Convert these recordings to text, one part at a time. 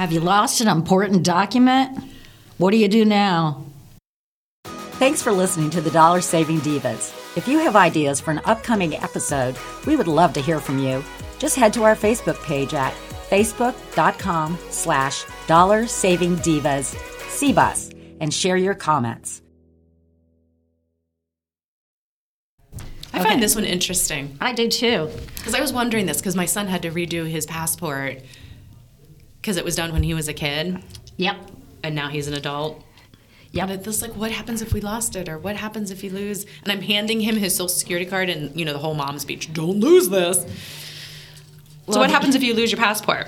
Have you lost an important document? What do you do now? Thanks for listening to the Dollar Saving Divas. If you have ideas for an upcoming episode, we would love to hear from you. Just head to our Facebook page at facebook.com slash dollar saving divas CBUS and share your comments. I find this one interesting I do too. because I was wondering this because my son had to redo his passport because it was done when he was a kid Yep. and now he's an adult. Yep. And it's like, what happens if we lost it, or what happens if you lose? And I'm handing him his social security card, and you know the whole mom speech. Don't lose this. so what happens if you lose your passport?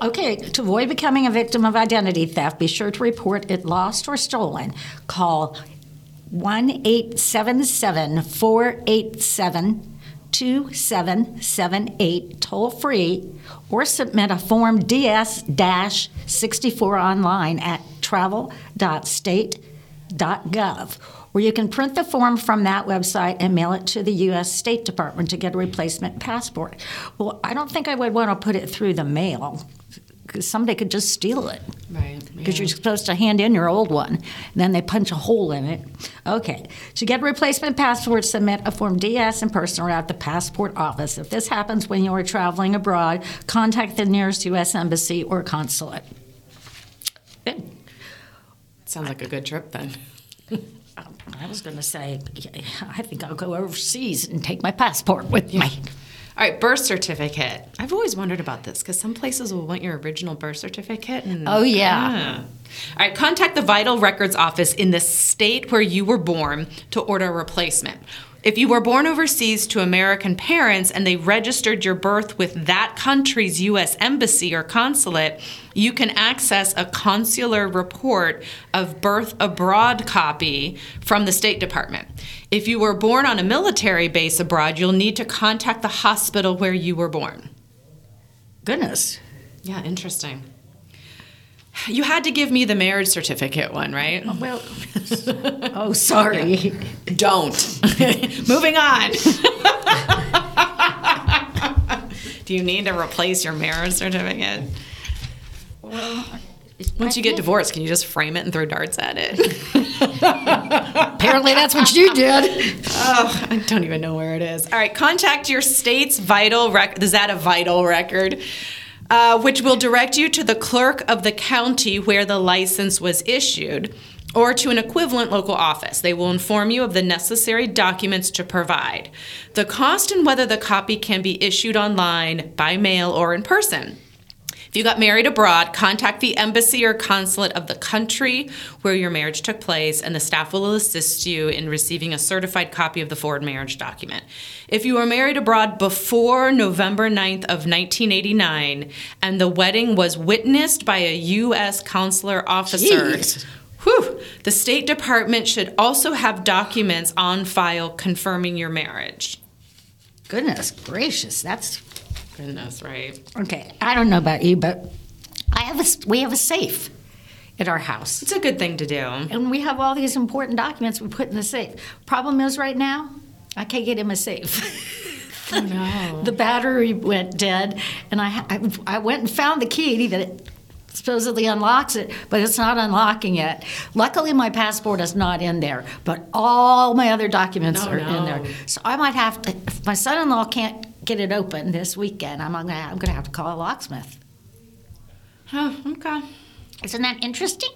Okay, to avoid becoming a victim of identity theft, be sure to report it lost or stolen. Call 1 877 487 2778 toll free or submit a Form DS 64 online at travel.state.gov. Or you can print the form from that website and mail it to the U.S. State Department to get a replacement passport. Well, I don't think I would want to put it through the mail because somebody could just steal it Right. because you're supposed to hand in your old one, and then they punch a hole in it. Okay, to get a replacement passport, submit a Form DS in person or at the passport office. If this happens when you are traveling abroad, contact the nearest U.S. embassy or consulate. Good. Sounds like a good trip then. I was going to say, I think I'll go overseas and take my passport with me. All right, birth certificate. I've always wondered about this because some places will want your original birth certificate. And, Oh, yeah. Ah. All right, contact the Vital Records office in the state where you were born to order a replacement. If you were born overseas to American parents and they registered your birth with that country's U.S. embassy or consulate, you can access a consular report of birth abroad copy from the State Department. If you were born on a military base abroad, you'll need to contact the hospital where you were born. Goodness. Yeah, interesting. You had to give me the marriage certificate one, right? Oh, Well, oh, sorry. Don't. Moving on. Do you need to replace your marriage certificate? Well, Once you get divorced, can you just frame it and throw darts at it? Apparently, that's what you did. oh, I don't even know where it is. All right, contact your state's vital record. Is that a vital record? Uh, which will direct you to the clerk of the county where the license was issued or to an equivalent local office. They will inform you of the necessary documents to provide, the cost, and whether the copy can be issued online, by mail, or in person. If you got married abroad, contact the embassy or consulate of the country where your marriage took place, and the staff will assist you in receiving a certified copy of the foreign marriage document. If you were married abroad before November 9th of 1989 and the wedding was witnessed by a U.S. consular officer, Jeez. whew, the State Department should also have documents on file confirming your marriage. Goodness gracious, that's Goodness, right? okay. I don't know about you, but I have a, we have a safe at our house, It's a good thing to do. and we have all these important documents we put in the safe. Problem is, right now, I can't get in my safe. Oh, no. the battery went dead, and I, I I went and found the key that it supposedly unlocks it, but it's not unlocking it. Luckily, my passport is not in there, but all my other documents Oh, are in no. there. So I might have to. If my son-in-law can't get it open this weekend, I'm gonna I'm gonna have to call a locksmith. Oh, okay. Isn't that interesting?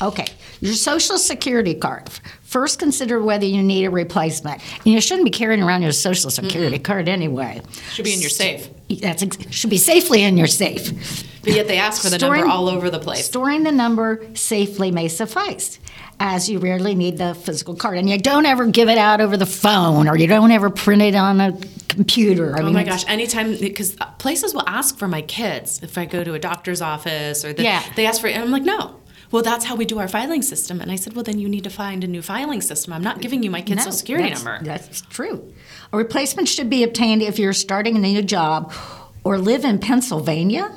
Okay, your social security card. First, consider whether you need a replacement. And you shouldn't be carrying around your social security card anyway. Should be in your safe. That's ex- should be safely in your safe. But yet they ask for the Storing- number all over the place. Storing the number safely may suffice, as you rarely need the physical card, and you don't ever give it out over the phone, or you don't ever print it on a computer. I Oh mean, my gosh! Anytime because places will ask for my kids if I go to a doctor's office or the, Yeah. they ask for it, and I'm like, no. Well, that's how we do our filing system. And I said, well, then you need to find a new filing system. I'm not giving you my kid's No, social security that's- number. That's true. A replacement should be obtained if you're starting a new job or live in Pennsylvania,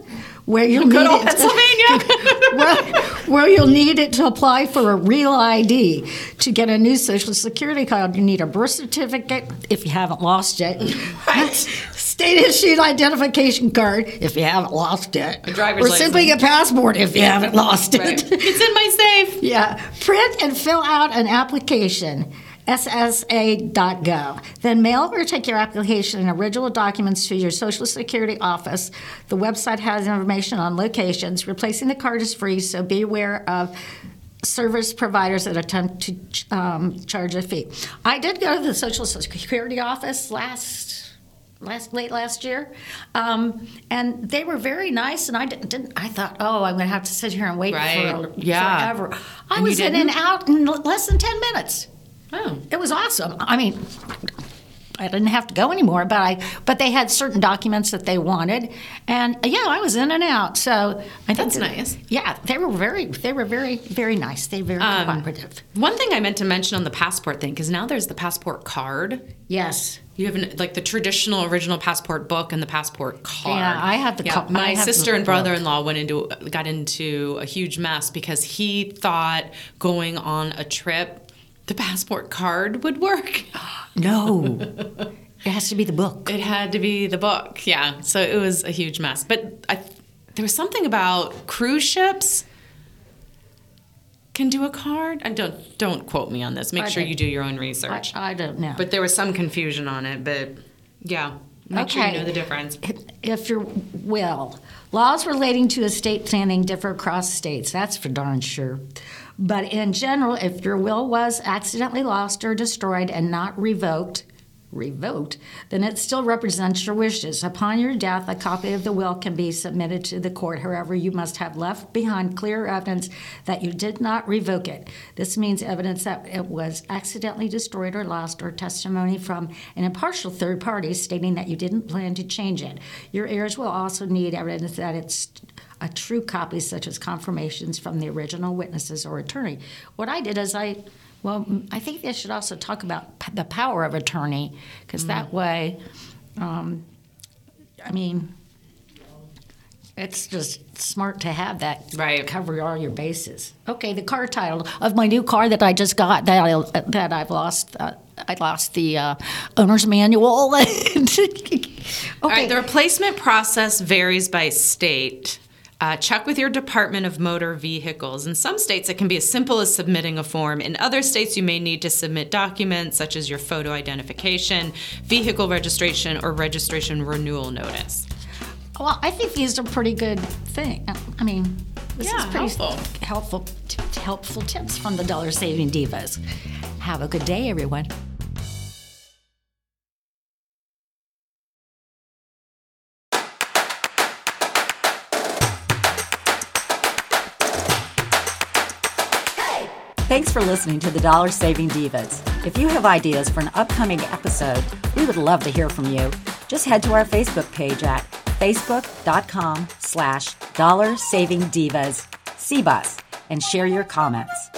where you'll Good need it Pennsylvania. where, where you'll need it to apply for a real ID. To get a new Social Security card, you need a birth certificate if you haven't lost it. Right. state issued identification card if you haven't lost it, A driver's or simply a passport if you haven't lost it. Right. it's in my safe. Yeah, print and fill out an application. SSA.gov. Then mail or take your application and original documents to your Social Security office. The website has information on locations. Replacing the card is free, so be aware of service providers that attempt to um, charge a fee. I did go to the Social Security office last last late last year, um, and they were very nice. And I di- didn't. I thought, oh, I'm going to have to sit here and wait Right. for Yeah. forever. I And was in and out in less than ten minutes. Oh. It was awesome. I mean. I didn't have to go anymore, but I but they had certain documents that they wanted, and uh, yeah, I was in and out. So I think That's that- nice. Yeah, they were very they were very very nice. They were very Um, cooperative. One thing I meant to mention on the passport thing, because now there's the passport card. Yes. You have an, like the traditional original passport book and the passport card. Yeah, I have the Yeah, co- my sister and brother-in-law went into got into a huge mess because he thought going on a trip, the passport card would work. No, it has to be the book. It had to be the book. Yeah, so it was a huge mess. But I, there was something about cruise ships can do a card. And don't don't quote me on this. Make I sure don't- you do your own research. I don't know. But there was some confusion on it. But yeah, make sure you know the difference. if you're will, laws relating to estate planning differ across states. That's for darn sure. But in general, if your will was accidentally lost or destroyed and not revoked, revoked, then it still represents your wishes. Upon your death, a copy of the will can be submitted to the court. However, you must have left behind clear evidence that you did not revoke it. This means evidence that it was accidentally destroyed or lost, or testimony from an impartial third party stating that you didn't plan to change it. Your heirs will also need evidence that it's a true copy, such as confirmations from the original witnesses or attorney. What I did is I, well, I think they should also talk about p- the power of attorney, because that way, um, I mean, it's just smart to have that Right. cover all your bases. Okay, the car title of my new car that I just got that I that I've lost. Uh, I lost the uh, owner's manual. okay, right, the replacement process varies by state. Uh, check with your Department of Motor Vehicles. In some states, it can be as simple as submitting a form. In other states, you may need to submit documents such as your photo identification, vehicle registration, or registration renewal notice. Well, I think these are pretty good thing. I mean, this Yeah, is pretty helpful. helpful, t- helpful tips from the Dollar Saving Divas. Have a good day, everyone. Thanks for listening to the Dollar Saving Divas. If you have ideas for an upcoming episode, we would love to hear from you. Just head to our Facebook page at facebook.com slash dollar saving divas CBUS and share your comments.